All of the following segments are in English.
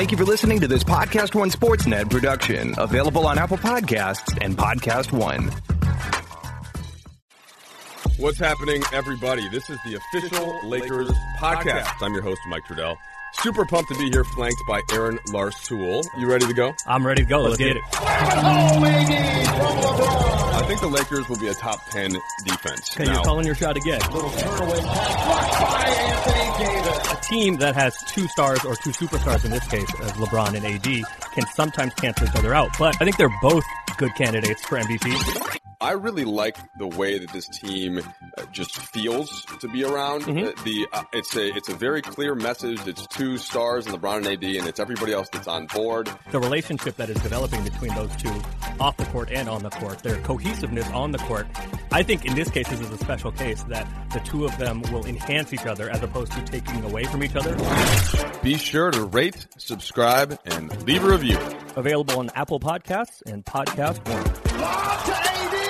Thank you for listening to this Podcast One Sportsnet production, available on Apple Podcasts and Podcast One. What's happening, everybody? This is the official Lakers podcast. I'm your host, Mike Trudell. Super pumped to be here, flanked by Aaron Larsoul. You ready to go? I'm ready to go. Let's, get, it. I think the Lakers will be a top 10 defense. Okay, Now, you're calling your shot again. A team that has two stars or two superstars in this case, as LeBron and AD, can sometimes cancel each other out. But I think they're both good candidates for MVP. I really like the way that this team uh, just feels to be around. Mm-hmm. Uh, the uh, it's a it's a very clear message. It's two stars in LeBron and AD, and it's everybody else that's on board. The relationship that is developing between those two off the court and on the court, their cohesiveness on the court, I think in this case this is a special case that the two of them will enhance each other as opposed to taking away from each other. Be sure to rate, subscribe, and leave a review. Available on Apple Podcasts and Podcast One.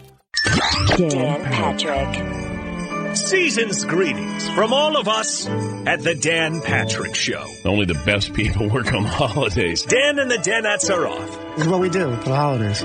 Dan Patrick. Season's greetings from all of us at the Dan Patrick Show. Only the best people work on holidays. Dan and the Danettes are off, This is what we do for the holidays.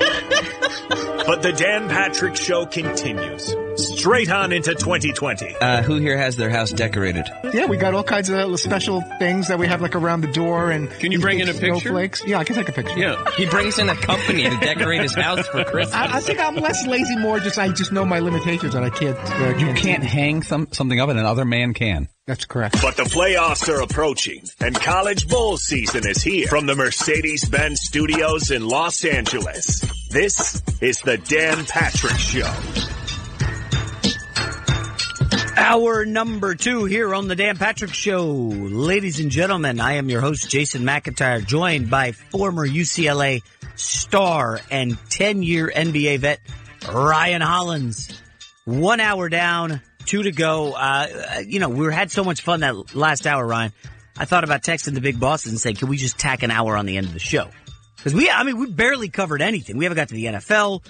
but the Dan Patrick Show continues straight on into 2020. Uh, who here has their house decorated? yeah, we got all kinds of special things that we have like around the door and. Can you bring in a picture? Snowflakes. Yeah, I can take a picture. Yeah. He brings in a company to decorate his house for Christmas. I, I think I'm less lazy, more just I just know my limitations and I can't. Uh, You can't hang some something up and another man can. That's correct. But the playoffs are approaching, and college bowl season is here from the Mercedes Benz Studios in Los Angeles. This is the Dan Patrick Show. Hour number two here on the Dan Patrick Show. Ladies and gentlemen, I am your host, Jason McIntyre, joined by former UCLA star and 10 year NBA vet, Ryan Hollins. One hour down, two to go. Uh, you know, we had so much fun that last hour, Ryan. I thought about texting the big bosses and saying, can we just tack an hour on the end of the show? Because we, I mean, we barely covered anything. We haven't got to the NFL,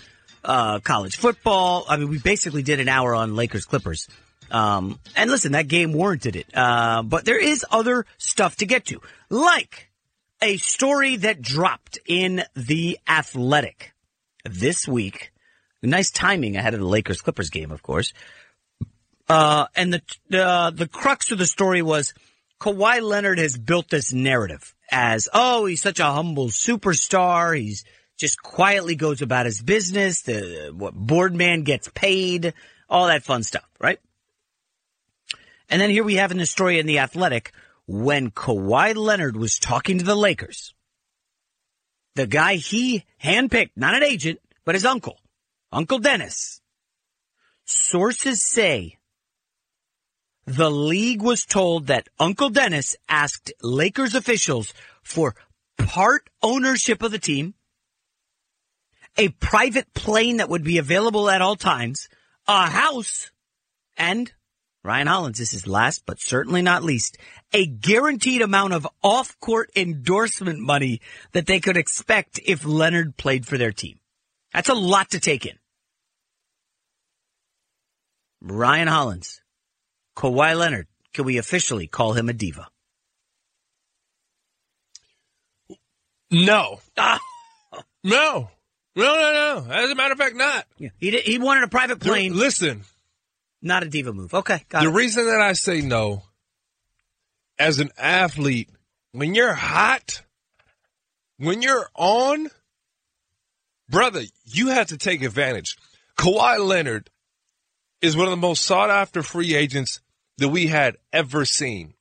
uh, college football. I mean, we basically did an hour on Lakers Clippers. Um, and listen, that game warranted it. Uh, but there is other stuff to get to, like a story that dropped in the Athletic this week. Nice timing ahead of the Lakers Clippers game, of course. Uh, and the the the crux of the story was Kawhi Leonard has built this narrative as oh he's such a humble superstar. He's just quietly goes about his business. The what board man gets paid, all that fun stuff, right? And then here we have in the story in the Athletic when Kawhi Leonard was talking to the Lakers. The guy he handpicked, not an agent, but his uncle, Uncle Dennis. Sources say the league was told that Uncle Dennis asked Lakers officials for part ownership of the team, a private plane that would be available at all times, a house, and Ryan Hollins, this is last but certainly not least, a guaranteed amount of off-court endorsement money that they could expect if Leonard played for their team. That's a lot to take in. Ryan Hollins, Kawhi Leonard, can we officially call him a diva? No. Ah, No. No, no, no. As a matter of fact, not. yeah. he, did, he wanted a private plane, Listen, not a diva move. Okay, got the it. reason that I say no, as an athlete, when you're hot, when you're on, brother, you have to take advantage. Kawhi Leonard is one of the most sought after free agents that we had ever seen.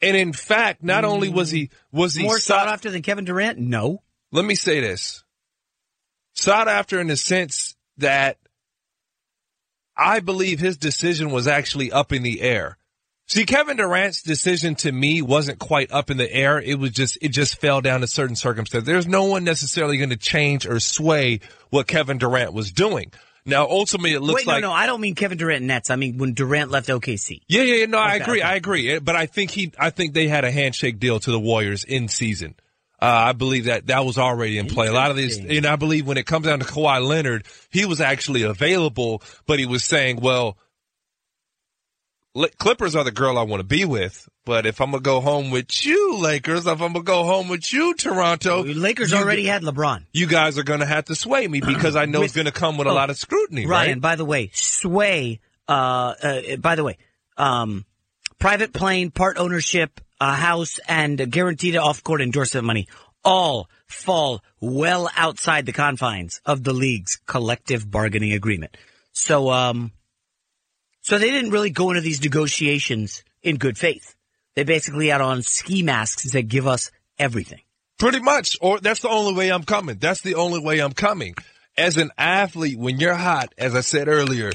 And in fact, not only was he was he More sought after than Kevin Durant? No. let me say this sought after in the sense that I believe his decision was actually up in the air. See, Kevin Durant's decision to me wasn't quite up in the air. It was just, it just fell down to certain circumstances. There's no one necessarily going to change or sway what Kevin Durant was doing. Now, ultimately, it looks Wait, like no, no, I don't mean Kevin Durant Nets. I mean when Durant left OKC. Yeah, yeah, yeah, no, I agree. okay. I agree. Eh, But I think he, I think they had a handshake deal to the Warriors in season. Uh, I believe that that was already in play. A lot of these, and I believe when it comes down to Kawhi Leonard, he was actually available, but he was saying, well, Clippers are the girl I want to be with, but if I'm gonna go home with you, Lakers, if I'm gonna go home with you, Toronto, Lakers you- already had LeBron. You guys are gonna have to sway me because I know it's gonna come with a Oh, lot of scrutiny, Ryan, right? by the way, sway. Uh, uh, by the way, um, private plane, part ownership, a house, and guaranteed off-court endorsement money all fall well outside the confines of the league's collective bargaining agreement. So, um, so they didn't really go into these negotiations in good faith. They basically had on ski masks and "Give us everything." Pretty much. Or that's the only way I'm coming. That's the only way I'm coming. As an athlete, when you're hot, as I said earlier,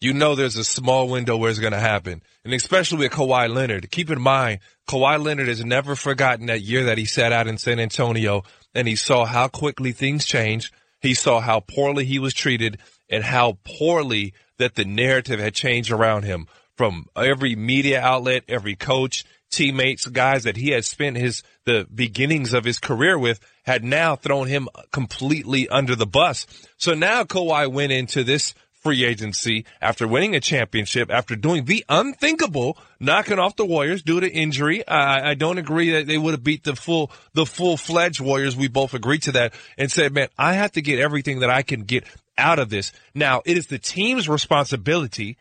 you know there's a small window where it's going to happen. And especially with Kawhi Leonard. Keep in mind, Kawhi Leonard has never forgotten that year that he sat out in San Antonio and he saw how quickly things changed. He saw how poorly he was treated and how poorly that the narrative had changed around him from every media outlet, every coach, teammates, guys that he had spent his the beginnings of his career with had now thrown him completely under the bus. So now Kawhi went into this free agency after winning a championship, after doing the unthinkable, knocking off the Warriors due to injury. I, I don't agree that they would have beat the full the full fledged Warriors. We both agreed to that and said, man, I have to get everything that I can get out of this. Now it is the team's responsibility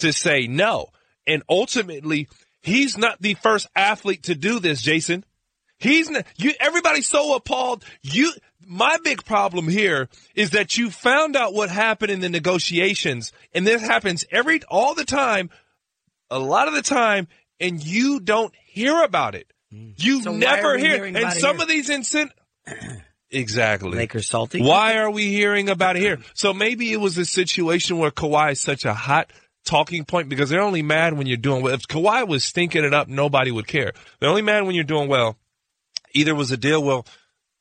to say no. And ultimately, he's not the first athlete to do this, Jason. He's not, you, everybody's so appalled. You, my big problem here is that you found out what happened in the negotiations and this happens every, all the time, a lot of the time, and you don't hear about it. Mm. You So never hear, and some here? of these incent, exactly. Lakers salty. Why are we hearing about it here? So maybe it was a situation where Kawhi is such a hot talking point because they're only mad when you're doing well. If Kawhi was stinking it up, nobody would care. They're only mad when you're doing well. Either was a deal, well,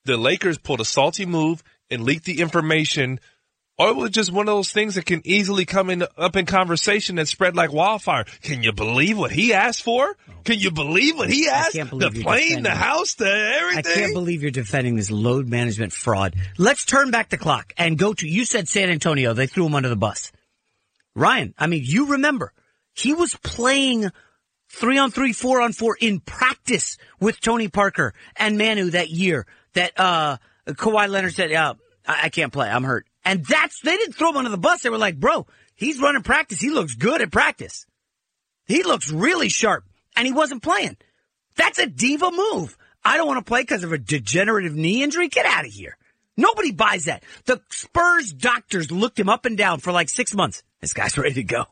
the Lakers pulled a salty move and leaked the information, or it was just one of those things that can easily come in up in conversation and spread like wildfire. Can you believe what he asked for? Can you believe what he asked? The plane, the house, the everything. I can't believe you're defending this load management fraud. Let's turn back the clock and go to, you said San Antonio, they threw him under the bus. Ryan, I mean, you remember, he was playing three on three, four on four in practice with Tony Parker and Manu that year that, uh, Kawhi Leonard said, uh, I, I can't play. I'm hurt. And that's, they didn't throw him under the bus. They were like, bro, he's running practice. He looks good at practice. He looks really sharp and he wasn't playing. That's a diva move. I don't want to play because of a degenerative knee injury. Get out of here. Nobody buys that. The Spurs doctors looked him up and down for like six months. This guy's ready to go.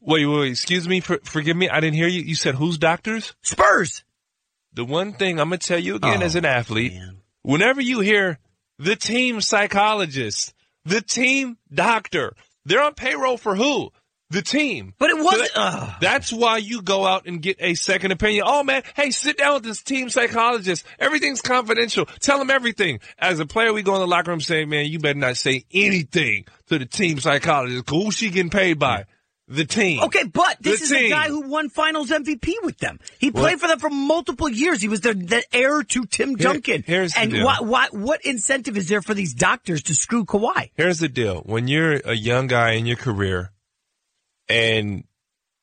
Wait, wait, wait, excuse me, for, forgive me, I didn't hear you. You said who's doctors? Spurs. The one thing I'm gonna tell you again Oh, as an athlete, whenever you hear the team psychologist, the team doctor, they're on payroll for who? The team. But it wasn't. So that- that's why you go out and get a second opinion. Oh man, hey, sit down with this team psychologist. Everything's confidential. Tell him everything. As a player, we go in the locker room saying, man, you better not say anything to the team psychologist. Who's she getting paid by? The team. Okay, but this The is a guy who won Finals MVP with them. He played for them for multiple years. He was the, the heir to Tim Here- Duncan. here's the and deal. what, what what incentive is there for these doctors to screw Kawhi? Here's the deal. When you're a young guy in your career and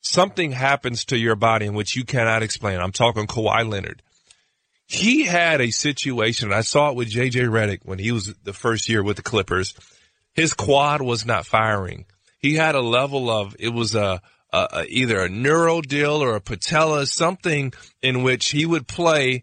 something happens to your body in which you cannot explain, I'm talking Kawhi Leonard. He had a situation, I saw it with JJ Redick when he was the first year with the Clippers. His quad was not firing. He had a level of, it was a, a, a either a neuro deal or a patella, something in which he would play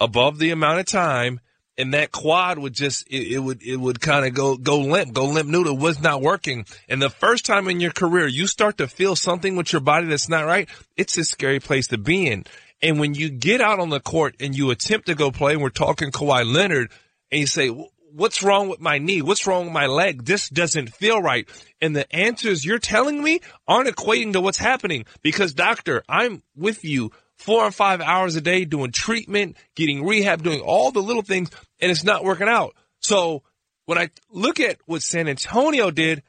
above the amount of time and that quad would just it, it would it would kind of go go limp go limp noodle was not working and the first time in your career you start to feel something with your body that's not right it's a scary place to be in and when you get out on the court and you attempt to go play and we're talking Kawhi Leonard and you say what's wrong with my knee? What's wrong with my leg? This doesn't feel right. And the answers you're telling me aren't equating to what's happening because doctor, I'm with you four or five hours a day doing treatment, getting rehab, doing all the little things, and it's not working out. So when I look at what San Antonio did,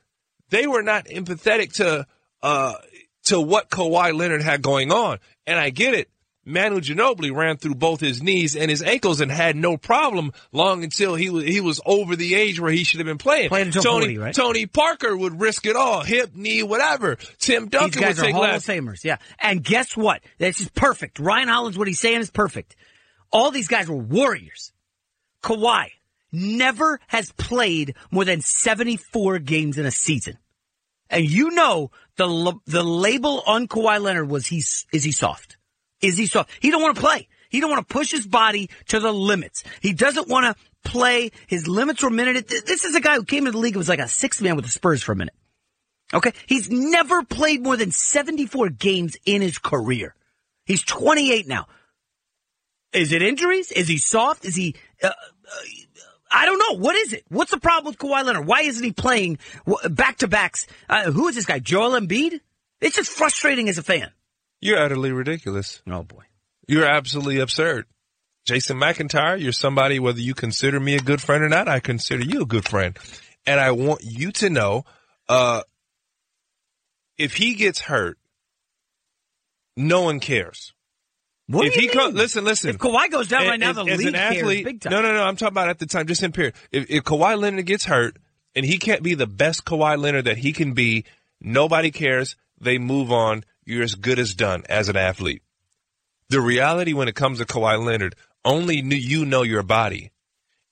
they were not empathetic to uh to what Kawhi Leonard had going on. And I get it. Manu Ginobili ran through both his knees and his ankles and had no problem long until he was he was over the age where he should have been playing. Until Tony 40, right? Tony Parker would risk it all, hip, knee, whatever. Tim These Duncan would guys are take Hall last. of Famers, yeah. And guess what? This is perfect. Ryan Hollins, what he's saying is perfect. All these guys were warriors. Kawhi never has played more than 74 games in a season. And you know the the label on Kawhi Leonard was he's is he soft? Is he soft? He don't want to play. He don't want to push his body to the limits. He doesn't want to play. His limits were minute. This is a guy who came into the league and was like a six man with the Spurs for a minute. Okay. He's never played more than 74 games in his career. He's 28 now. Is it injuries? Is he soft? Is he, uh, I don't know. What is it? What's the problem with Kawhi Leonard? Why isn't he playing back to backs? Uh, who is this guy? Joel Embiid? It's just frustrating as a fan. You're utterly ridiculous. Oh boy. You're absolutely absurd. Jason McIntyre, you're somebody, whether you consider me a good friend or not, I consider you a good friend. And I want you to know, uh, if he gets hurt, no one cares. What if he co- listen, listen. If Kawhi goes down right now, the league an athlete, big time. No, no, no. I'm talking about at the time, just in period. If, if Kawhi Leonard gets hurt and he can't be the best Kawhi Leonard that he can be, nobody cares. They move on. You're as good as done as an athlete. The reality when it comes to Kawhi Leonard, only knew you know your body.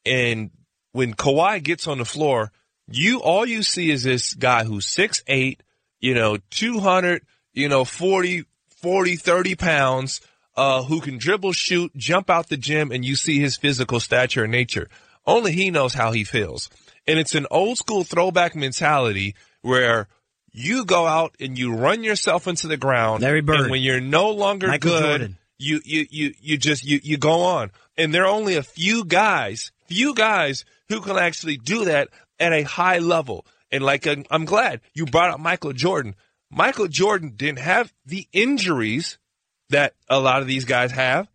And when Kawhi gets on the floor, you all you see is this guy who's six eight, you know, 200, you know, 40, 40, 30 pounds, uh, who can dribble, shoot, jump out the gym, and you see his physical stature and nature. Only he knows how he feels. And it's an old school throwback mentality where you go out and you run yourself into the ground. Larry Bird. And when you're no longer Michael good, Jordan. you, you, you, you just, you, you go on. And there are only a few guys, few guys who can actually do that at a high level. And like, I'm, I'm glad you brought up Michael Jordan. Michael Jordan didn't have the injuries that a lot of these guys have,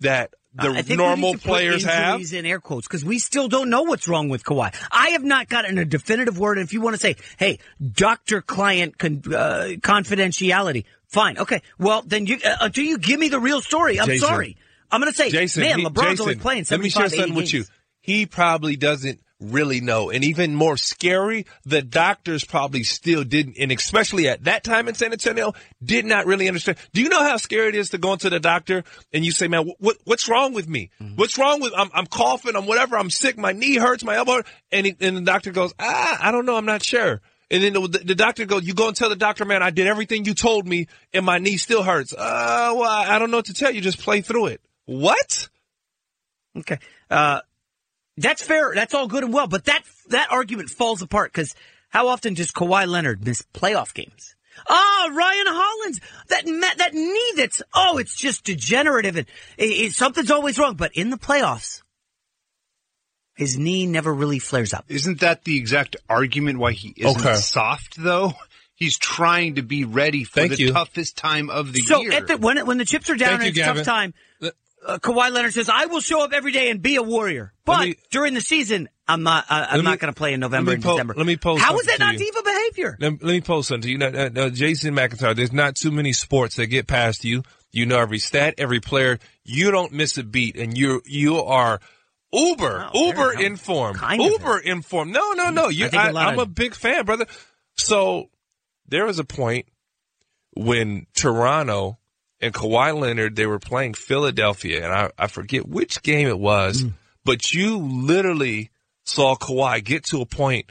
that the think normal need to put players have. in air quotes because we still don't know what's wrong with Kawhi. I have not gotten a definitive word. And if you want to say, "Hey, doctor client con- uh, confidentiality," fine, okay. Well, then you uh, until you give me the real story. I'm Jason. sorry. I'm going to say, Jason, man, he- LeBron's Jason, only playing Let me share 80 something with you. He probably doesn't really know. And even more scary, the doctors probably still didn't, and especially at that time in San Antonio, did not really understand. Do you know how scary it is to go into the doctor and you say, man, what, what's wrong with me? Mm-hmm. What's wrong with, I'm, I'm coughing, I'm whatever, I'm sick, my knee hurts, my elbow, hurts," and, he, and the doctor goes, ah, I don't know, I'm not sure. And then the, the doctor goes, you go and tell the doctor, man, I did everything you told me and my knee still hurts. Uh, well, I don't know what to tell you. Just play through it. What? Okay. Uh, that's fair. That's all good and well, but that that argument falls apart because how often does Kawhi Leonard miss playoff games? Ah, Ryan Hollins, that that knee that's oh, it's just degenerative and it, it- something's always wrong. But in the playoffs, his knee never really flares up. Isn't that the exact argument why he isn't Okay. soft though? He's trying to be ready for Thank the you. toughest time of the So year. at the, when when the chips are down Thank and you, it's a tough time, uh, Kawhi Leonard says, "I will show up every day and be a warrior." But me- during the season, I'm not. Uh, I'm Let not going to play in November and po- December. let me pose How is that not you. diva behavior? Let, let me post something. To you uh, uh, Jason McIntyre. There's not too many sports that get past you. You know every stat, every player. You don't miss a beat, and you you are uber Oh, uber informed, uber informed. No, no, no. You, I think a I, lot I'm of- a big fan, brother. So there was a point when Toronto and Kawhi Leonard they were playing Philadelphia, and I, I forget which game it was, hmm. but you literally saw Kawhi get to a point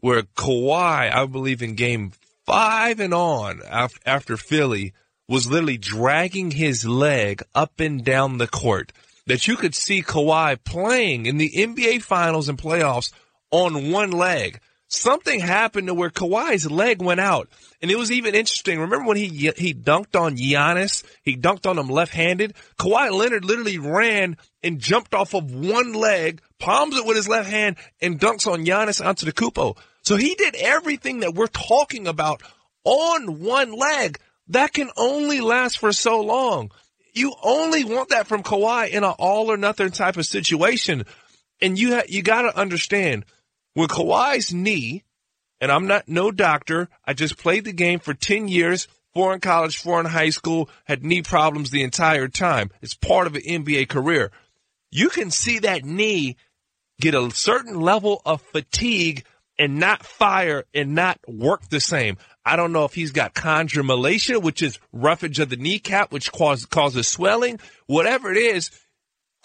where Kawhi, I believe in game five and on af- after Philly, was literally dragging his leg up and down the court. That you could see Kawhi playing in the NBA finals and playoffs on one leg. Something happened to where Kawhi's leg went out. And it was even interesting. Remember when he he dunked on Giannis? He dunked on him left-handed. Kawhi Leonard literally ran and jumped off of one leg, palms it with his left hand, and dunks on Giannis onto the cupo. So he did everything that we're talking about on one leg. That can only last for so long. You only want that from Kawhi in an all or nothing type of situation. And you ha- you got to understand with Kawhi's knee, and I'm not no doctor. I just played the game for 10 years, four in college, four in high school, had knee problems the entire time. It's part of an NBA career. You can see that knee get a certain level of fatigue and not fire and not work the same. I don't know if he's got chondromalacia, which is roughage of the kneecap, which cause, causes swelling. Whatever it is,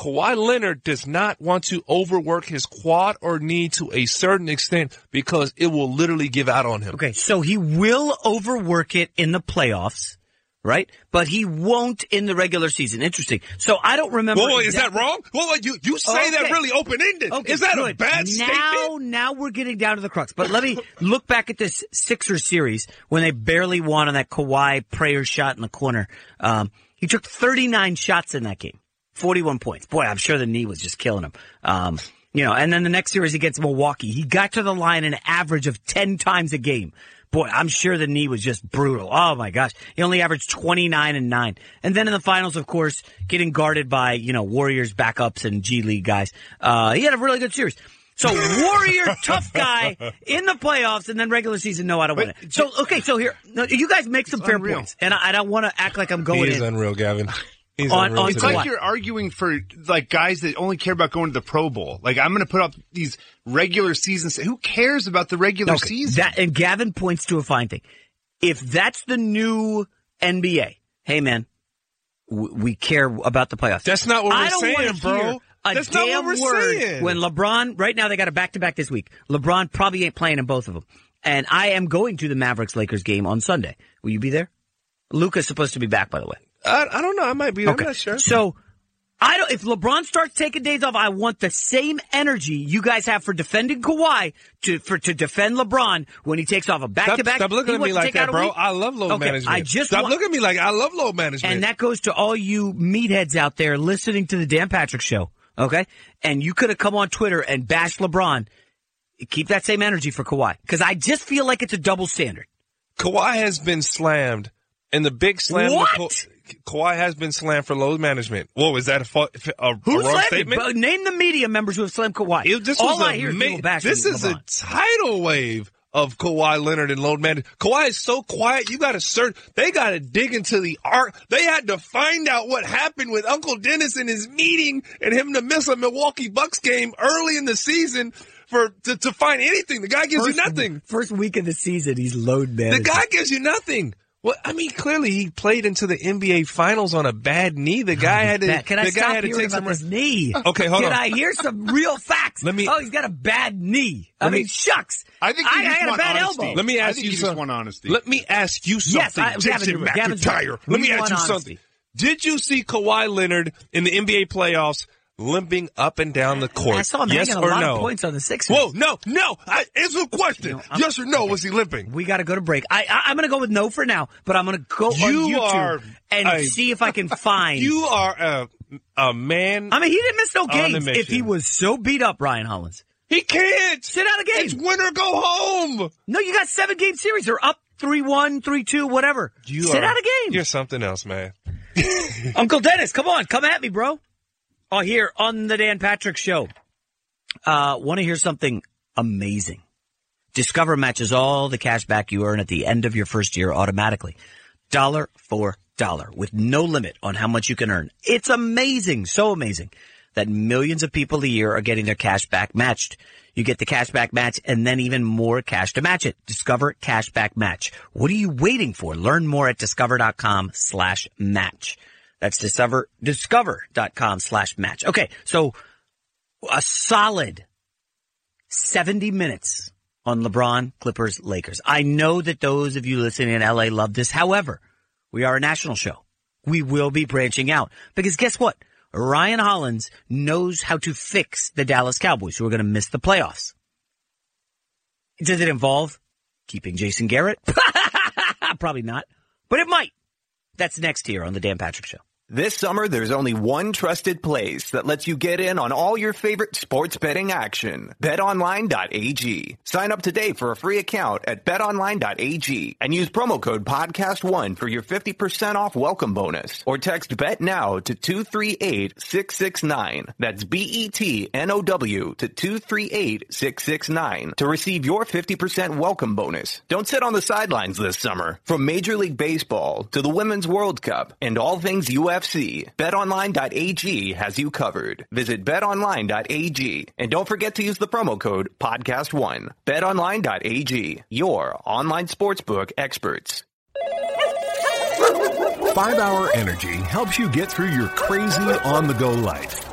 Kawhi Leonard does not want to overwork his quad or knee to a certain extent because it will literally give out on him. Okay, so he will overwork it in the playoffs, right? But he won't in the regular season. Interesting. So I don't remember. Whoa, whoa, is that wrong? Whoa, you, you say that really open ended. Okay, is that a bad now, statement? Now we're getting down to the crux. But let me look back at this Sixers series when they barely won on that Kawhi prayer shot in the corner. Um, he took 39 shots in that game, 41 points. Boy, I'm sure the knee was just killing him. Um, you know, and then the next series against Milwaukee, he got to the line an average of 10 times a game. Boy, I'm sure the knee was just brutal. Oh my gosh. He only averaged 29 and 9. And then in the finals, of course, getting guarded by, you know, Warriors backups and G League guys. Uh, he had a really good series. So Warrior, tough guy in the playoffs and then regular season, no, I don't want it. So, okay, so here, no, you guys make some fair unreal. points. And I, I don't want to act like I'm going He is in. unreal, Gavin. He's On- on It's today. like you're arguing for like guys that only care about going to the Pro Bowl. Like I'm going to put up these regular seasons. Who cares about the regular Okay, season? That and Gavin points to a fine thing. If that's the new NBA, hey man, w- we care about the playoffs. That's not what I we're don't saying, bro. hear A That's not damn what we're word saying. When LeBron, right now they got a back to back this week. LeBron probably ain't playing in both of them, and I am going to the Mavericks Lakers game on Sunday. Will you be there? Luka's supposed to be back, by the way. I, I don't know. I might be. I'm not sure. So I don't. If LeBron starts taking days off, I want the same energy you guys have for defending Kawhi to for to defend LeBron when he takes off a back to back. stop looking at me like that, bro. I love load okay, management. I just stop want, looking at me like I love load management. and that goes to all you meatheads out there listening to the Dan Patrick Show. Okay, and you could have come on Twitter and bashed LeBron. Keep that same energy for Kawhi because I just feel like it's a double standard. Kawhi has been slammed, and the big slam. What? Ka- Kawhi has been slammed for load management. Whoa, is that a, fa- a, a Who wrong statement? But Name the media members who have slammed Kawhi. It- this all I hear is ma- people bashing This is a tidal wave of Kawhi Leonard and load management. Kawhi is so quiet. You got to search. They got to dig into the arc. They had to find out what happened with Uncle Dennis in his meeting and him to miss a Milwaukee Bucks game early in the season for to, to find anything. The guy gives First- you nothing. First week of the season, he's load management. The guy gives you nothing. Well, I mean, clearly he played into the NBA Finals on a bad knee. The guy oh, had to. Matt, can I the guy stop had to hearing take about some. this knee? Okay, hold can on. Can I hear some real facts? Let me- Oh, he's got a bad knee. I me- mean, shucks. I think you I, just I got a bad honesty. elbow. Let me I ask think you you just something. want honesty. Let me ask you something, Yes, I- Gavin, Jason McIntyre. Let me ask you honesty. something. Did you see Kawhi Leonard in the NBA playoffs limping up and down the court? I saw him yes hanging a or lot no? of points on the Sixers. Whoa, no, no. I, answer the question. I'm- yes or no? Was he limping? We got to go to break. I, I, I'm going to go with no for now, but I'm going to go You on YouTube are and a- see if I can find. You are a a man. I mean, he didn't miss no games if he was so beat up, Ryan Hollins. he can't Sit out a game. It's win or go home. No, you got seven game series. They're up 3-1, 3-2, whatever. You Sit are, out a game. You're something else, man. Uncle Dennis, come on, come at me, bro. Oh, here on the Dan Patrick Show. Uh, want to hear something amazing? Discover matches all the cash back you earn at the end of your first year automatically. Dollar for dollar with no limit on how much you can earn. It's amazing, so amazing that millions of people a year are getting their cash back matched. You get the cash back match and then even more cash to match it. Discover cash back match. What are you waiting for? Learn more at discover.com slash match. That's discover, discover.com slash match. Okay. So a solid 70 minutes on LeBron, Clippers, Lakers. I know that those of you listening in LA love this. However, we are a national show. We will be branching out because guess what? Ryan Hollins knows how to fix the Dallas Cowboys who are going to miss the playoffs. Does it involve keeping Jason Garrett? Probably not, but it might. That's next here on the Dan Patrick Show. This summer, there's only one trusted place that lets you get in on all your favorite sports betting action. BetOnline.ag. Sign up today for a free account at BetOnline.ag and use promo code PODCAST1 for your 50% off welcome bonus. Or text BET now to 238669. That's B-E-T-N-O-W to 238669 to receive your 50% welcome bonus. Don't sit on the sidelines this summer. From Major League Baseball to the Women's World Cup and all things UFC, BetOnline.ag has you covered. Visit BetOnline.ag and don't forget to use the promo code PODCAST1. BetOnline.ag, your online sportsbook experts. 5 Hour Energy helps you get through your crazy on the go life.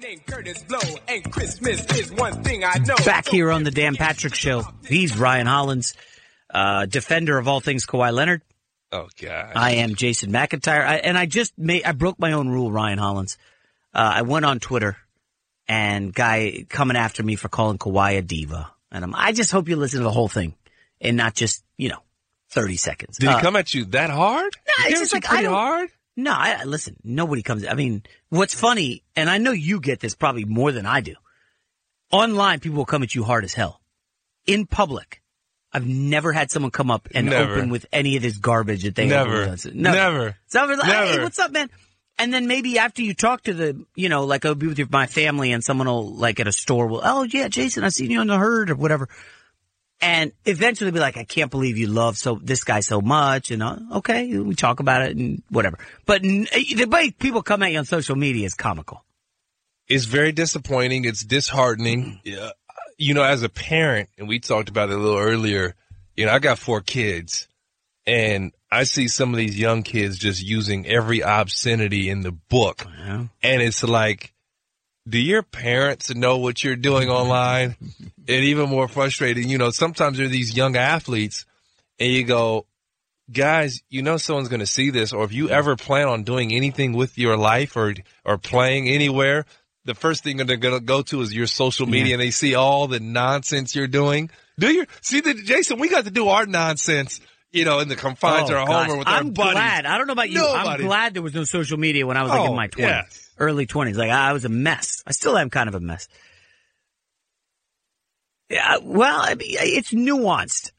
Named Kurtis Blow, and Christmas is one thing I know. Back here on the Dan Patrick Show, he's Ryan Hollins, uh, defender of all things Kawhi Leonard. Oh God! I am Jason McIntyre, I, and I just made I broke my own rule, Ryan Hollins. Uh, I went on Twitter, and guy coming after me for calling Kawhi a diva, and I'm, I just hope you listen to the whole thing, and not just you know thirty seconds. Did he Uh, come at you that hard? No, He it's just at you like I pretty don't. hard. No, I, listen. Nobody comes. I mean, what's funny, and I know you get this probably more than I do. Online, people will come at you hard as hell. In public, I've never had someone come up and Never. open with any of this garbage that they Never. with. Never. So I was like, hey, what's up, man? And then maybe after you talk to the, you know, like I'll be with your, my family and someone will like at a store will, oh yeah, Jason, I seen you on the herd or whatever. And eventually be like, I can't believe you love so this guy so much. And uh, okay, we talk about it and whatever. But n- the way people come at you on social media is comical. It's very disappointing. It's disheartening. Yeah. You know, as a parent, and we talked about it a little earlier, you know, I got four kids and I see some of these young kids just using every obscenity in the book. And it's like, do your parents know what you're doing online? and even more frustrating, you know, sometimes there are these young athletes and you go, guys, you know someone's going to see this, or if you ever plan on doing anything with your life or or playing anywhere, the first thing they're going to go to is your social media, and they see all the nonsense you're doing. Do you see the Jason? We got to do our nonsense, you know, in the confines Oh, of our gosh. home or with our I'm buddies. glad. I don't know about you. Nobody. I'm glad there was no social media when I was like in Oh, my twenties, yes. Early twenties. Like I was a mess. I still am kind of a mess. Yeah. Well, I mean, it's nuanced.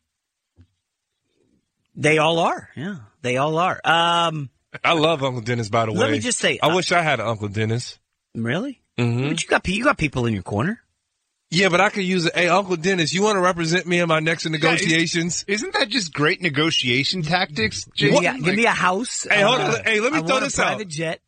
They all are. Yeah, they all are. Um, I love Uncle Dennis. By the way, Let me just say, I uh, wish I had an Uncle Dennis. really? Mm-hmm. But you got you got people in your corner. Yeah, but I could use it. Hey, Uncle Dennis, you want to represent me in my next negotiations? Isn't that just great negotiation tactics? Give me, a, give me a house. Hey, hold uh, on. Hey, let me I throw want a this out. private jet.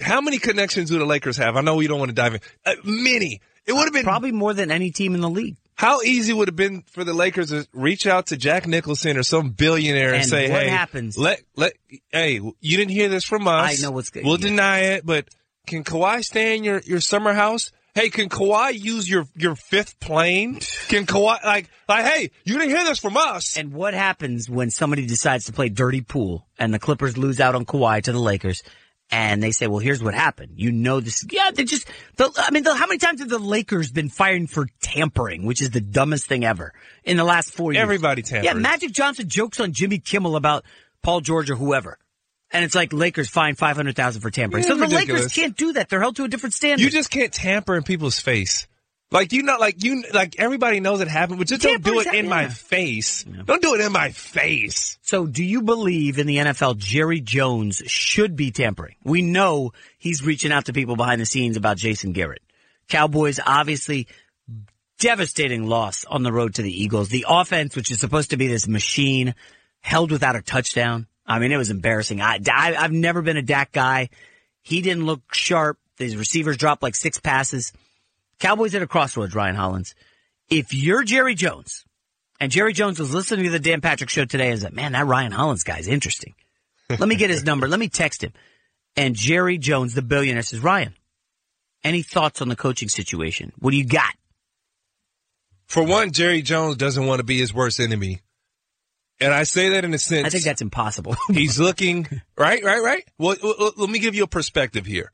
How many connections do the Lakers have? I know we don't want to dive in. Uh, many. It would have been probably more than any team in the league. How easy would it have been for the Lakers to reach out to Jack Nicholson or some billionaire and, And say, what "Hey, happens? Let let hey, you didn't hear this from us. I know what's good. We'll Yeah. deny it, but can Kawhi stay in your your summer house? Hey, can Kawhi use your your fifth plane? Can Kawhi like like hey, you didn't hear this from us? And what happens when somebody decides to play dirty pool and the Clippers lose out on Kawhi to the Lakers? And they say, well, here's what happened. You know this. Yeah, they just, the, I mean, the, how many times have the Lakers been fired for tampering, which is the dumbest thing ever in the last four years? Everybody tampers. Yeah, Magic Johnson jokes on Jimmy Kimmel about Paul George or whoever. And it's like Lakers fine 500,000 for tampering. Yeah, so the ridiculous. Lakers can't do that. They're held to a different standard. You just can't tamper in people's face. Like you know, like you, like everybody knows it happened, but just don't do it in happen, my yeah. face. Don't do it in my face. So, do you believe in the NFL Jerry Jones should be tampering? We know he's reaching out to people behind the scenes about Jason Garrett. Cowboys obviously devastating loss on the road to the Eagles. The offense, which is supposed to be this machine, held without a touchdown. I mean, it was embarrassing. I, I I've never been a Dak guy. He didn't look sharp. His receivers dropped like six passes. Cowboys at a crossroads, Ryan Hollins. If you're Jerry Jones, and Jerry Jones was listening to the Dan Patrick show today and said, man, that Ryan Hollins guy's interesting. Let me get his number. Let me text him. And Jerry Jones, the billionaire, says, Ryan, any thoughts on the coaching situation? What do you got? For one, Jerry Jones doesn't want to be his worst enemy. And I say that in a sense. I think that's impossible. he's looking, right, right, right. Well, let me give you a perspective here.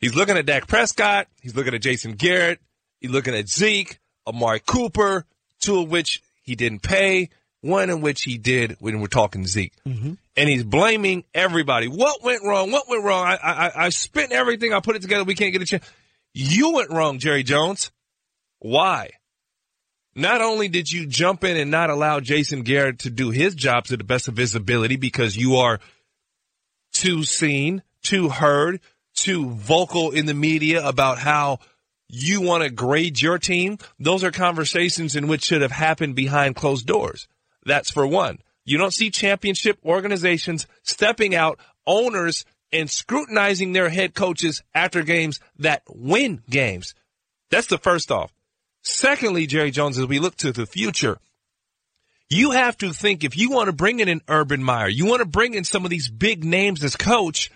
He's looking at Dak Prescott. He's looking at Jason Garrett. He's looking at Zeke, Amari Cooper, two of which he didn't pay, one in which he did when we're talking Zeke. Mm-hmm. And he's blaming everybody. What went wrong? What went wrong? I, I, I spent everything. I put it together. We can't get a chance. You went wrong, Jerry Jones. Why? Not only did you jump in and not allow Jason Garrett to do his job to the best of his ability because you are too seen, too heard, too vocal in the media about how you want to grade your team. Those are conversations in which should have happened behind closed doors. That's for one. You don't see championship organizations stepping out, owners, and scrutinizing their head coaches after games that win games. That's the first off. Secondly, Jerry Jones, as we look to the future, you have to think if you want to bring in an Urban Meyer, you want to bring in some of these big names as coach,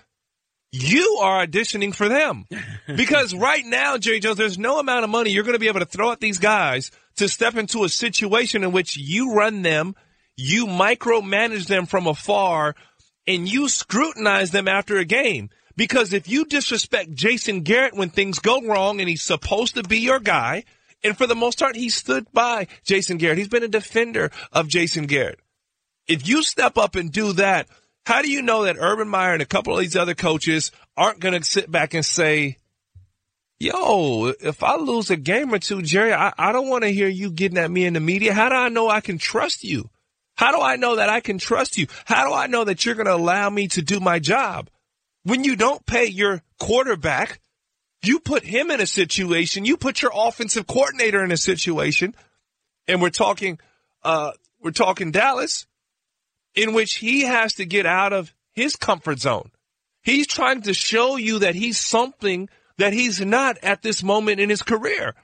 you are auditioning for them. Because right now, Jerry Jones, there's no amount of money you're going to be able to throw at these guys to step into a situation in which you run them, you micromanage them from afar, and you scrutinize them after a game. Because if you disrespect Jason Garrett when things go wrong and he's supposed to be your guy, and for the most part, he stood by Jason Garrett. He's been a defender of Jason Garrett. If you step up and do that, how do you know that Urban Meyer and a couple of these other coaches aren't going to sit back and say, yo, if I lose a game or two, Jerry, I, I don't want to hear you getting at me in the media. How do I know I can trust you? How do I know that I can trust you? How do I know that you're going to allow me to do my job? When you don't pay your quarterback, you put him in a situation, you put your offensive coordinator in a situation, and we're talking, uh, we're talking Dallas, in which he has to get out of his comfort zone. He's trying to show you that he's something that he's not at this moment in his career.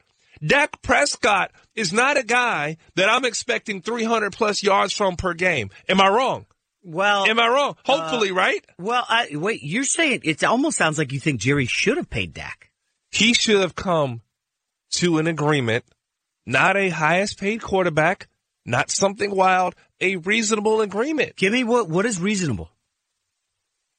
Dak Prescott is not a guy that I'm expecting 300 plus yards from per game. Am I wrong? Well, am I wrong? Hopefully, uh, right? Well, I, wait, you're saying it almost sounds like you think Jerry should have paid Dak. He should have come to an agreement, not a highest paid quarterback, not something wild, a reasonable agreement. Give me what what is reasonable?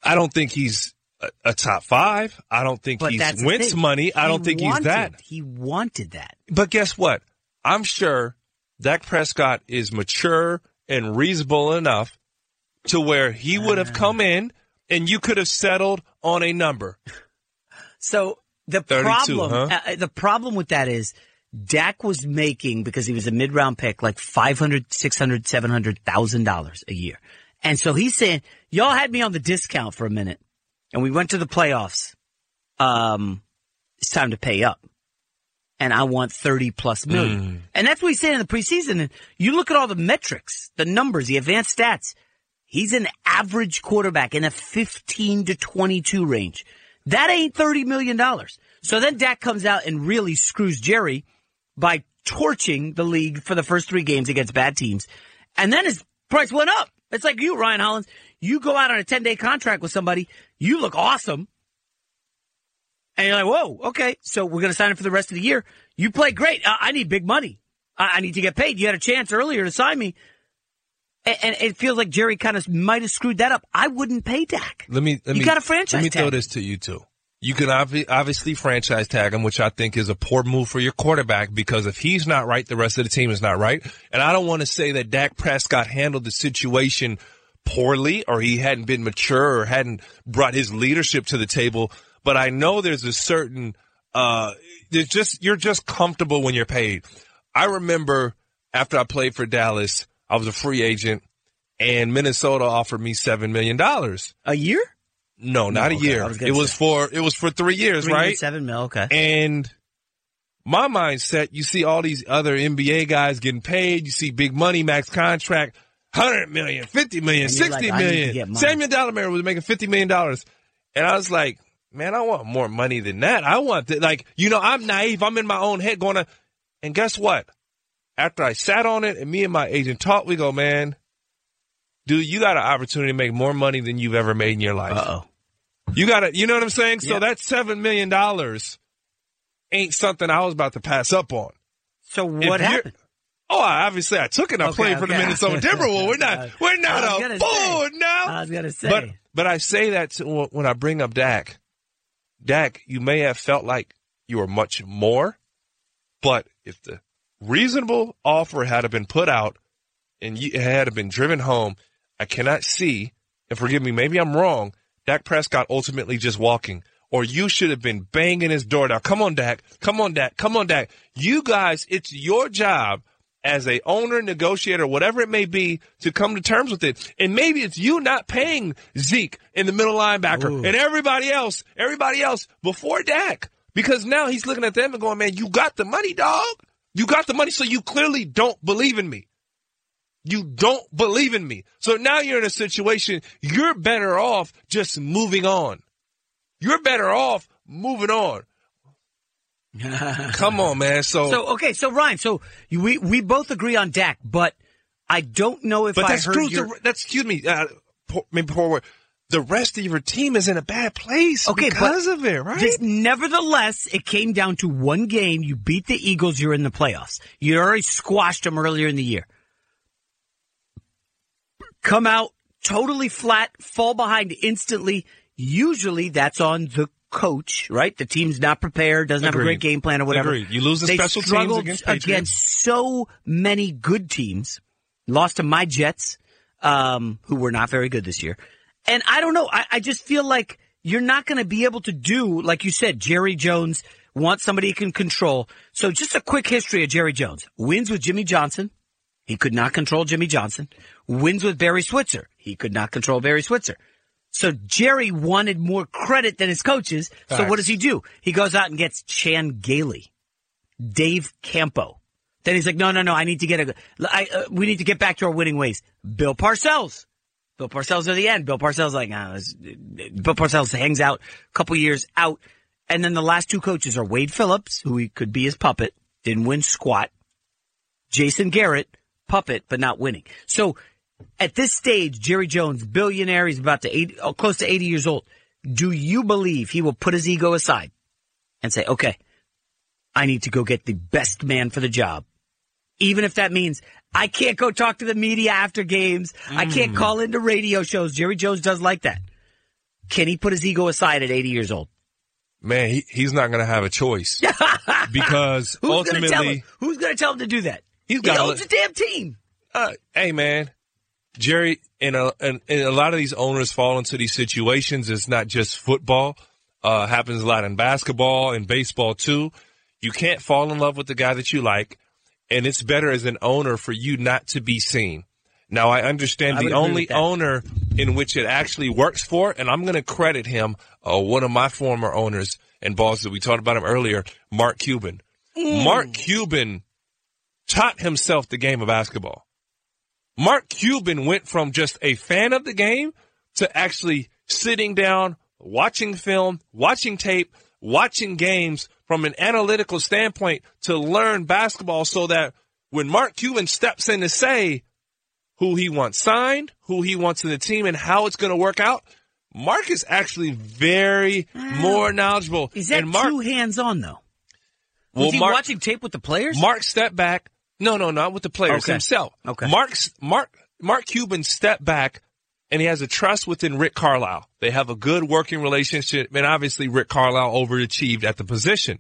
I don't think he's a, a top five. I don't think But he's wins money. I He don't think wanted- he's that. He wanted that. But guess what? I'm sure Dak Prescott is mature and reasonable enough to where he would have come in and you could have settled on a number. So the 32, problem, huh? uh, the problem with that is Dak was making because he was a mid round pick like five hundred, six hundred, seven hundred thousand dollars a year, and so he's saying y'all had me on the discount for a minute, and we went to the playoffs. Um, it's time to pay up, and I want thirty plus million, Mm. and that's what he's saying in the preseason. And you look at all the metrics, the numbers, the advanced stats. He's an average quarterback in a fifteen to twenty-two range. That ain't $30 million. So then Dak comes out and really screws Jerry by torching the league for the first three games against bad teams. And then his price went up. It's like you, Ryan Hollins. You go out on a 10 day contract with somebody. You look awesome. And you're like, whoa, okay. So we're going to sign him for the rest of the year. You play great. I, I need big money. I, I need to get paid. You had a chance earlier to sign me. And, and it feels like Jerry kind of might have screwed that up. I wouldn't pay Dak. Let me let You me got a franchise Let me throw this to you too. You can obvi- obviously franchise tag him, which I think is a poor move for your quarterback because if he's not right, the rest of the team is not right. And I don't want to say that Dak Prescott handled the situation poorly or he hadn't been mature or hadn't brought his leadership to the table, but I know there's a certain uh there's just you're just comfortable when you're paid. I remember after I played for Dallas, I was a free agent and Minnesota offered me 7 million dollars. A year? No, not No, a year. Was It was for it was for three years, Three right? Seven mil. Okay. And my mindset, you see all these other NBA guys getting paid. You see big money, max contract, 100 million, 50 million, And 60 like, I need to million. Samuel Dalembert was making 50 million dollars. And I was like, man, I want more money than that. I want that. Like, you know, I'm naive. I'm in my own head going to, and guess what? After I sat on it and me and my agent talked, we go, man, dude, you got an opportunity to make more money than you've ever made in your life. Uh-oh. You got to, you know what I'm saying? So Yeah. that seven million dollars ain't something I was about to pass up on. So what happened? Oh, I- obviously I took it. I Okay, played for the. Minnesota Timberwolves. We're not, we're not a fool now. I was gonna say. But but I say that to, when I bring up Dak. Dak, you may have felt like you were much more, but if the reasonable offer had been put out and you it had been driven home, I cannot see. And forgive me, maybe I'm wrong. Dak Prescott ultimately just walking, or you should have been banging his door down. Come on, Dak. Come on, Dak. Come on, Dak. You guys, it's your job as a owner, negotiator, whatever it may be, to come to terms with it. And maybe it's you not paying Zeke in the middle linebacker and everybody else, everybody else before Dak. Because now he's looking at them and going, man, you got the money, dog. You got the money, so you clearly don't believe in me. You don't believe in me. So now you're in a situation, you're better off just moving on. You're better off moving on. Come on, man. So, So okay, so Ryan, so you, we we both agree on Dak, but I don't know if but I that's heard true. your- The- That's excuse me. Uh, poor, maybe poor word. The rest of your team is in a bad place Okay, because of it, right? Just, nevertheless, it came down to one game. You beat the Eagles. You're in the playoffs. You already squashed them earlier in the year. Come out totally flat, fall behind instantly. Usually, that's on the coach, right? The team's not prepared, doesn't have a great game plan or whatever. Agreed. You lose the they special teams against Patriots. so many good teams. Lost to my Jets, um, who were not very good this year. And I don't know. I, I just feel like you're not going to be able to do, like you said, Jerry Jones wants somebody he can control. So just a quick history of Jerry Jones. Wins with Jimmy Johnson. He could not control Jimmy Johnson. Wins with Barry Switzer. He could not control Barry Switzer. So Jerry wanted more credit than his coaches. So what does he do? He goes out and gets Chan Gailey, Dave Campo. Then he's like, no, no, no, I need to get a, I, uh, we need to get back to our winning ways. Bill Parcells. Bill Parcells at the end. Bill Parcells like, ah, Bill Parcells hangs out a couple years out. And then the last two coaches are Wade Phillips, who he could be his puppet, didn't win squat. Jason Garrett, puppet, but not winning. So at this stage, Jerry Jones, billionaire, he's about to 80, oh, close to 80 years old. Do you believe he will put his ego aside and say, okay, I need to go get the best man for the job? Even if that means I can't go talk to the media after games. I can't mm. call into radio shows. Jerry Jones does like that. Can he put his ego aside at 80 years old? man, he, he's not going to have a choice because Who's going to tell ultimately, him? Who's going to tell him to do that? He's he gotta owns let- a damn team. uh, hey man, Jerry, and a, and, and a lot of these owners fall into these situations. It's not just football. Uh, happens a lot in basketball and baseball too. You can't fall in love with the guy that you like, and it's better as an owner for you not to be seen. Now I understand I the only owner in which it actually works for, and I'm going to credit him, uh, one of my former owners and bosses. We talked about him earlier, Mark Cuban. Mark Cuban taught himself the game of basketball. Mark Cuban went from just a fan of the game to actually sitting down, watching film, watching tape, watching games from an analytical standpoint to learn basketball so that when Mark Cuban steps in to say who he wants signed, who he wants in the team, and how it's going to work out, Mark is actually very more knowledgeable. Is that and Mark, too hands on though? well, Was he Mark- watching tape with the players? Mark stepped back. No, no, not with the players Okay. himself. Okay. Mark's Mark Mark Cuban stepped back and he has a trust within Rick Carlisle. They have a good working relationship and obviously Rick Carlisle overachieved at the position.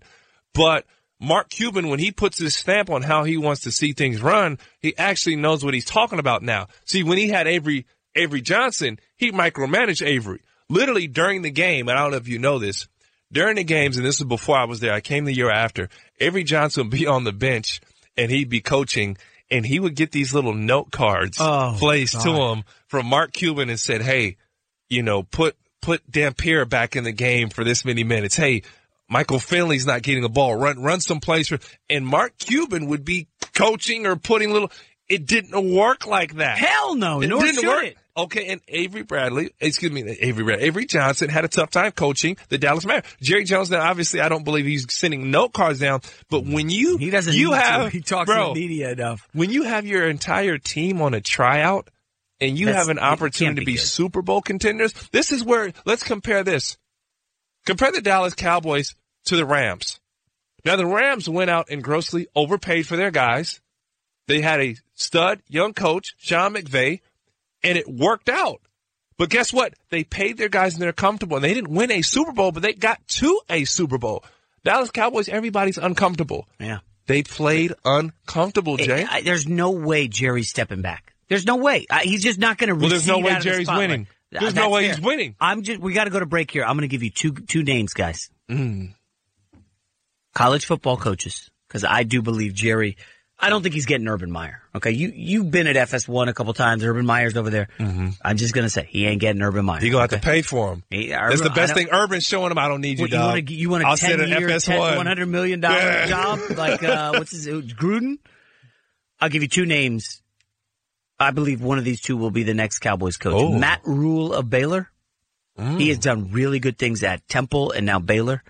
But Mark Cuban, when he puts his stamp on how he wants to see things run, he actually knows what he's talking about now. See, when he had Avery Avery Johnson, he micromanaged Avery. Literally during the game, and I don't know if you know this, during the games, and this is before I was there, I came the year after, Avery Johnson would be on the bench and he'd be coaching and he would get these little note cards Oh, placed to him from Mark Cuban and said, Hey, you know, put, put Dampier back in the game for this many minutes. Hey, Michael Finley's not getting the ball. Run, run some plays for, and Mark Cuban would be coaching or putting little, it didn't work like that. Hell no, It nor didn't should work. it. Okay, and Avery Bradley, excuse me, Avery Bradley, Avery Johnson had a tough time coaching the Dallas Mavericks. Jerry Jones, now obviously, I don't believe he's sending note cards down, but when you He doesn't you need to. have He talks bro, to the media enough. when you have your entire team on a tryout and you That's- have an opportunity to be be good. Super Bowl contenders, this is where let's compare this. Compare the Dallas Cowboys to the Rams. Now the Rams went out and grossly overpaid for their guys. They had a stud young coach, Sean McVay, and it worked out. But guess what? They paid their guys and they're comfortable. And they didn't win a Super Bowl, but they got to a Super Bowl. Dallas Cowboys, everybody's uncomfortable. Yeah. They played uncomfortable, Jay. I- there's no way Jerry's stepping back. There's no way. I, he's just not going to. Well, there's no way Jerry's winning. Uh, there's no way he's winning. I'm just. We got to go to break here. I'm going to give you two two names, guys. Mm. College football coaches, because I do believe Jerry. I don't think he's getting Urban Meyer. Okay, you you've been at FS1 a couple times. Urban Meyer's over there. I'm just going to say he ain't getting Urban Meyer. You're going to have to pay for him. He- That's the best thing. Urban's showing him, I don't need you, What, you dog. want to you want a I'll ten year, FS1. one hundred million dollar Yeah. job like uh, what's his Gruden? I'll give you two names. I believe one of these two will be the next Cowboys coach. Oh. Matt Rhule of Baylor. He has done really good things at Temple and now Baylor.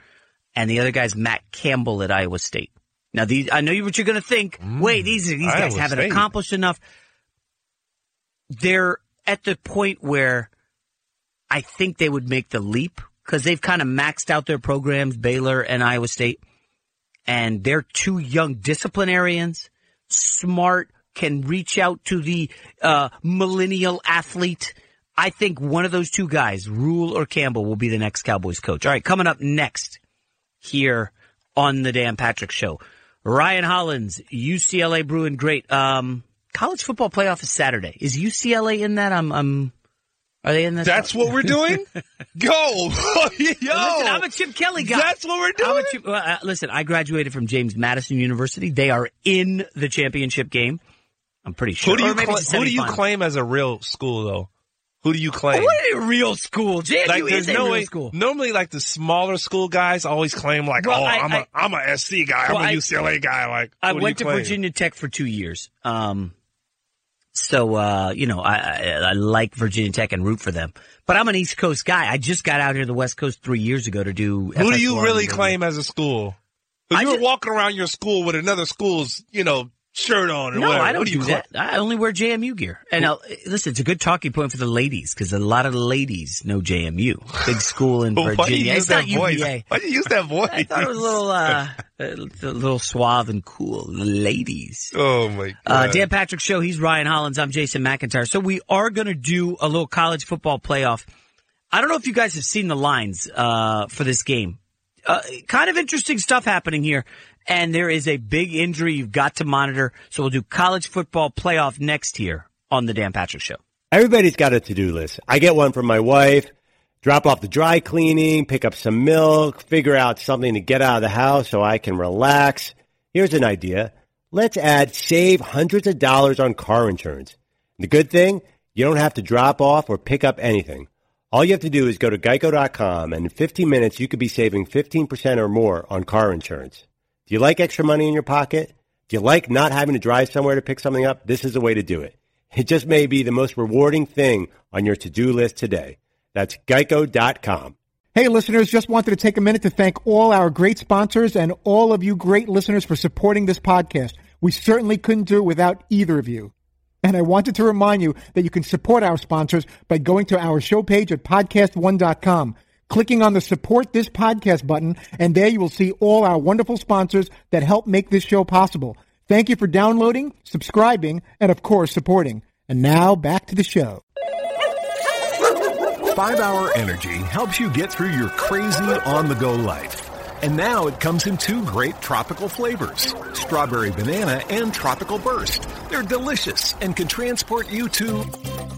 And the other guy's Matt Campbell at Iowa State. Now, these, I know what you're going to think. Wait, these these guys haven't State. accomplished enough. They're at the point where I think they would make the leap because they've kind of maxed out their programs, Baylor and Iowa State, and they're two young disciplinarians, smart, can reach out to the uh, millennial athlete. I think one of those two guys, Rhule or Campbell, will be the next Cowboys coach. All right, coming up next here on the Dan Patrick Show, Ryan Hollins, UCLA Bruin, great. Um, college football playoff is Saturday. Is UCLA in that? I'm, I'm. Are they in that? That's what we're doing? Go! Yo! Listen, I'm a Chip Kelly guy. That's what we're doing? Chip, uh, listen, I graduated from James Madison University. They are in the championship game. I'm pretty sure. Who do you Or maybe cla- it's a who do you claim as a real school though? Who do you claim? What a real school. JMU like, is there's no real way. school. Normally, like the smaller school guys always claim like, Well, "Oh, I- I, am I- a I'm a SC guy. Well, I'm a UCLA guy." Like, I went to claim? Virginia Tech for two years. Um, so, uh, you know, I, I, I like Virginia Tech and root for them. But I'm an East Coast guy. I just got out here to the West Coast three years ago to do. Who do you really claim as a school? I you were ju- walking around your school with another school's, you know, shirt on. No, whatever. I don't do do that. I only wear JMU gear. And now, listen, it's a good talking point for the ladies because a lot of the ladies know JMU, big school in Virginia. Why do you use It's that voice? UVA. Why do you use that voice? I thought it was a little, uh, a little suave and cool. The ladies. Oh my Uh, god! Dan Patrick Show. He's Ryan Hollins. I'm Jason McIntyre. So we are going to do a little college football playoff. I don't know if you guys have seen the lines uh, for this game. Uh, kind of interesting stuff happening here, and there is a big injury you've got to monitor. So we'll do college football playoff next year on the Dan Patrick Show. Everybody's got a to-do list. I get one from my wife. Drop off the dry cleaning, pick up some milk, figure out something to get out of the house so I can relax. Here's an idea. Let's add save hundreds of dollars on car insurance. The good thing, you don't have to drop off or pick up anything. All you have to do is go to geico.com and in 15 minutes you could be saving 15% or more on car insurance. Do you like extra money in your pocket? Do you like not having to drive somewhere to pick something up? This is the way to do it. It just may be the most rewarding thing on your to-do list today. That's geico.com. Hey, listeners, just wanted to take a minute to thank all our great sponsors and all of you great listeners for supporting this podcast. We certainly couldn't do it without either of you. And I wanted to remind you that you can support our sponsors by going to our show page at podcast1.com, clicking on the support this podcast button, and there you will see all our wonderful sponsors that help make this show possible. Thank you for downloading, subscribing, and of course, supporting. And now back to the show. 5 Hour Energy helps you get through your crazy on the go life. And now it comes in two great tropical flavors strawberry banana and tropical burst. They're delicious and can transport you to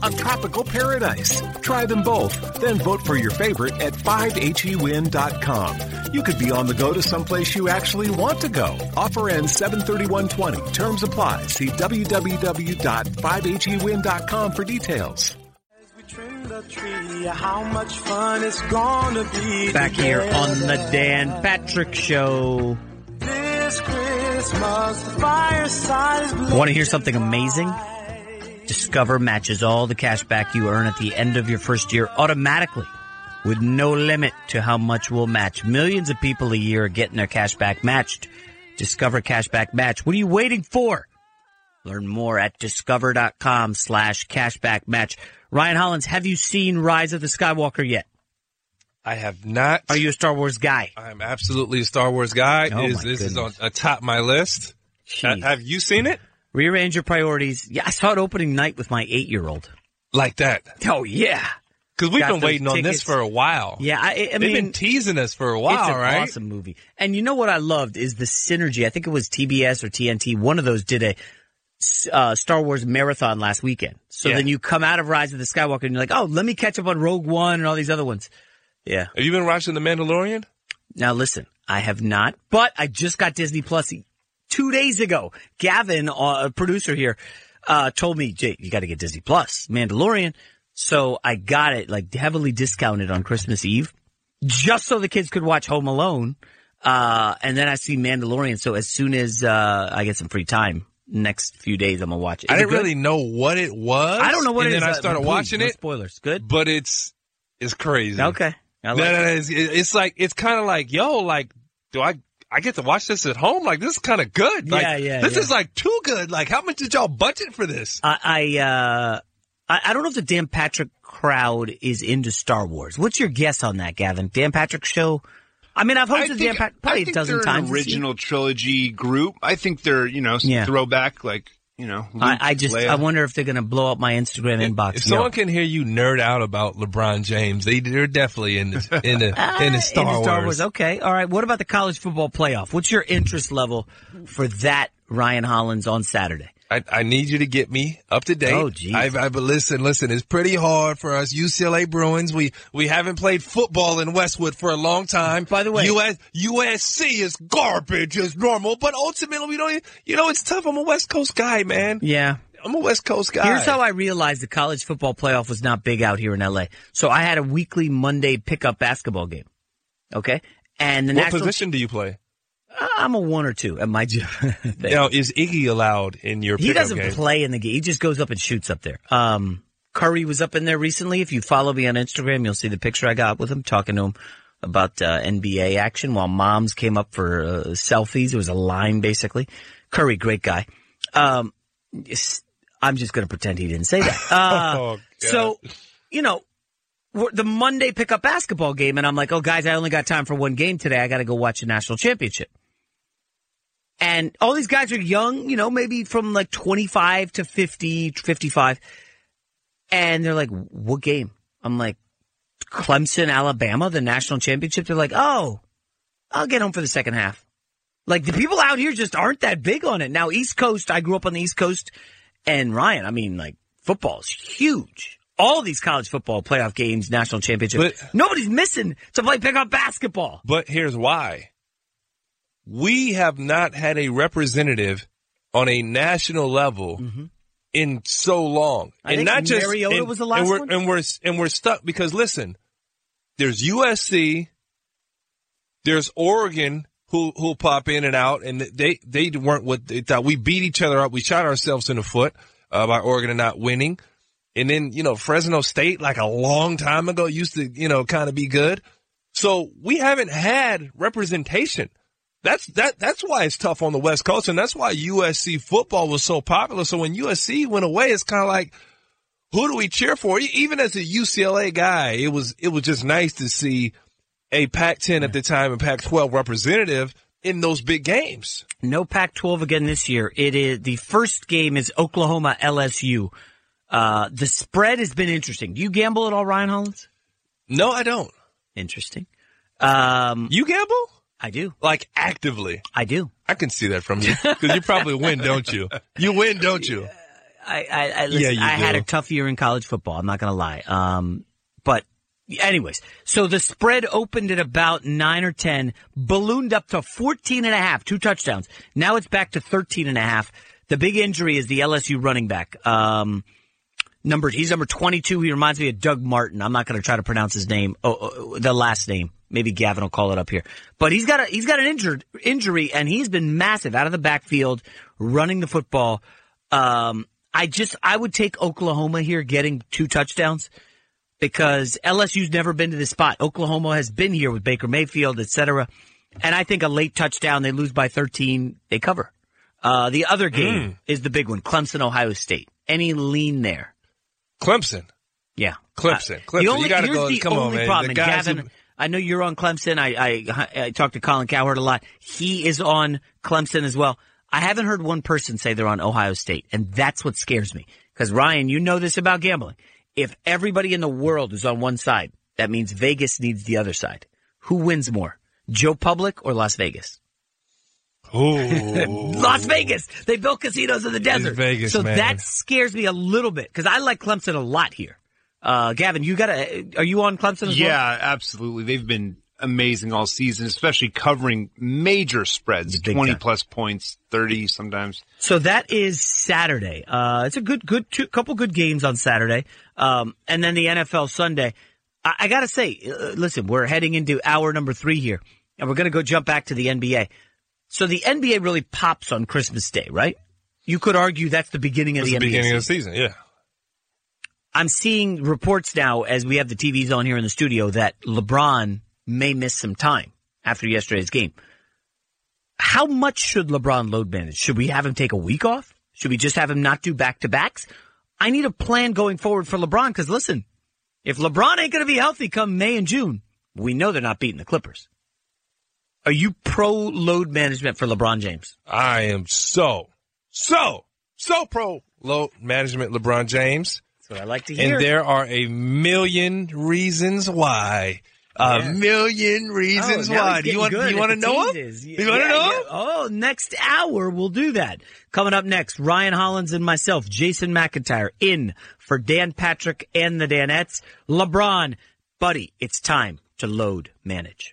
a tropical paradise. Try them both, then vote for your favorite at 5hewin.com. You could be on the go to someplace you actually want to go. Offer ends 73120. Terms apply. See www.5hewin.com for details. How much fun it's gonna be Back here on the Dan Patrick Show. this Christmas. The fireside is Want to hear something amazing? Discover matches all the cash back you earn at the end of your first year automatically with no limit to how much we'll match. Millions of people a year are getting their cash back matched. Discover Cashback Match. What are you waiting for? Learn more at discover.com slash cashback match. Ryan Hollins, have you seen Rise of the Skywalker yet? I have not. Are you a Star Wars guy? I'm absolutely a Star Wars guy. Oh, Is- this is on goodness. atop my list. Uh, have you seen it? Rearrange your priorities. Yeah, I saw it opening night with my eight year old. Like that? Oh, yeah. Because we've Got been waiting on this for a while. Yeah, I, I They've been teasing us for a while, it's an right? awesome movie. And you know what I loved is the synergy. I think it was TBS or TNT. One of those did a uh, Star Wars marathon last weekend. So Yeah. then you come out of Rise of the Skywalker and you're like, oh, let me catch up on Rogue One and all these other ones. Yeah. Have you been watching The Mandalorian? Now listen, I have not, but I just got Disney Plus two days ago. Gavin, uh, a producer here, uh, told me, Jay, you got to get Disney Plus, Mandalorian. So I got it like heavily discounted on Christmas Eve, just so the kids could watch Home Alone. Uh, and then I see Mandalorian. So as soon as, uh, I get some free time, next few days, I'm gonna watch it. I didn't good? really know what it was. I don't know what and it then is, I started please, watching no it. spoilers. Good. But it's it's crazy. Okay. I like it. no, it's, it's like it's kind of like yo, like do I I get to watch this at home? Like this is kind of good. Like, Yeah, yeah, This yeah. is like too good. Like how much did y'all budget for this? I, I, uh, I, I don't know if the Dan Patrick crowd is into Star Wars. What's your guess on that, Gavin? Dan Patrick show? I mean, I've hosted I Dan think, Patrick probably a dozen they're times. an original trilogy group. I think they're you know Yeah. throwback like you know. Luke, I, I just, Leia. I wonder if they're going to blow up my Instagram inbox. If someone can hear you nerd out about LeBron James, they they're definitely in the in the ah, in the Star, Into Star Wars. Wars. Okay. All right. What about the college football playoff? What's your interest level for that, Ryan Hollins, on Saturday? I, I need you to get me up to date. Oh, geez. I, I, but listen, listen, it's pretty hard for us UCLA Bruins. We we haven't played football in Westwood for a long time. By the way- US, USC is garbage as normal, but ultimately we don't. even- You know, it's tough. I'm a West Coast guy, man. Yeah. I'm a West Coast guy. Here's how I realized the college football playoff was not big out here in LA. So I had a weekly Monday pickup basketball game. Okay. And the what national position do you play? I'm a one or two at my gym. Now, is Iggy allowed in your? he doesn't game? play in the game. He just goes up and shoots up there. Um, Curry was up in there recently. If you follow me on Instagram, you'll see the picture I got with him talking to him about uh, NBA action while moms came up for uh, selfies. It was a line basically. Curry, great guy. Um, I'm just going to pretend he didn't say that. Uh, Oh, so, you know, we're- the Monday pickup basketball game, and I'm like, oh, guys, I only got time for one game today. I got to go watch the national championship. And all these guys are young, you know, maybe from like 25 to 50, 55. And they're like, what game? I'm like, Clemson, Alabama, the national championship. They're like, oh, I'll get home for the second half. Like the people out here just aren't that big on it. Now, East Coast, I grew up on the East Coast and Ryan, I mean, like football is huge. All these college football playoff games, national championship. Nobody's missing to play pickup basketball. But here's why. We have not had a representative on a national level in so long. Mm-hmm. I and not just Mariota and- was the last and we're, one? And we're and we're stuck because listen, there's USC, there's Oregon who who pop in and out, and they they weren't what they thought. We beat each other up. We shot ourselves in the foot uh, by Oregon and not winning. And then you know Fresno State, like a long time ago, used to you know kind of be good. So we haven't had representation. That's that. That's why it's tough on the West Coast, and that's why USC football was so popular. So when USC went away, it's kind of like, who do we cheer for? Even as a UCLA guy, it was it was just nice to see a Pac-10 at the time and Pac-12 representative in those big games. No Pac-12 again this year. It is the first game is Oklahoma LSU. Uh, the spread has been interesting. Do you gamble at all, Ryan Hollins? No, I don't. Interesting. Um, you gamble? I do. Like actively? I do. I can see that from you because you probably win, don't you? You win, don't you? I, I, I, listen, Yeah, you I had a tough year in college football. I'm not going to lie. Um, but anyways, so the spread opened at about nine or 10, ballooned up to 14 and a half, two touchdowns. Now it's back to 13 and a half. The big injury is the LSU running back. Um, number, he's number 22. He reminds me of Doug Martin. I'm not going to try to pronounce his name, oh, oh, the last name. Maybe Gavin will call it up here. But he's got a, he's got an injured injury and he's been massive out of the backfield, running the football. Um, I just, I would take Oklahoma here getting two touchdowns because LSU's never been to this spot. Oklahoma has been here with Baker Mayfield, et cetera. And I think a late touchdown, they lose by 13, they cover. Uh, the other game Mm. is the big one, Clemson, Ohio State. Any lean there? Clemson. Yeah. Clemson. Uh, Clemson. Only, you gotta here's go. the Come on, only man. problem. Gavin, who- I know you're on Clemson. I, I, I talked to Colin Cowherd a lot. He is on Clemson as well. I haven't heard one person say they're on Ohio State, and that's what scares me. Because Ryan, you know this about gambling. If everybody in the world is on one side, that means Vegas needs the other side. Who wins more, Joe Public or Las Vegas? Ooh. Las Vegas. They built casinos in the desert. Vegas, so man. that scares me a little bit because I like Clemson a lot here. Uh, Gavin, you got to. Are you on Clemson as well? Yeah, absolutely. They've been amazing all season, especially covering major spreads, 20 time. plus points, 30 sometimes. So that is Saturday. Uh, it's a good, good, two, couple good games on Saturday. Um, and then the NFL Sunday. I, I gotta say, uh, listen, we're heading into hour number three here, and we're gonna go jump back to the NBA. So the NBA really pops on Christmas Day, right? You could argue that's the beginning of the, the beginning season. of the season. Yeah. I'm seeing reports now as we have the TVs on here in the studio that LeBron may miss some time after yesterday's game. How much should LeBron load manage? Should we have him take a week off? Should we just have him not do back to backs? I need a plan going forward for LeBron because listen, if LeBron ain't going to be healthy come May and June, we know they're not beating the Clippers. Are you pro load management for LeBron James? I am so, so, so pro load management, LeBron James. That's what I like to hear. And there are a million reasons why. A Yeah. million reasons Oh, why. Do you want? Do you want to know them? Do you want to Yeah, know yeah. them? Oh, next hour we'll do that. Coming up next, Ryan Hollins and myself, Jason McIntyre, in for Dan Patrick and the Danettes. LeBron, buddy, it's time to load manage.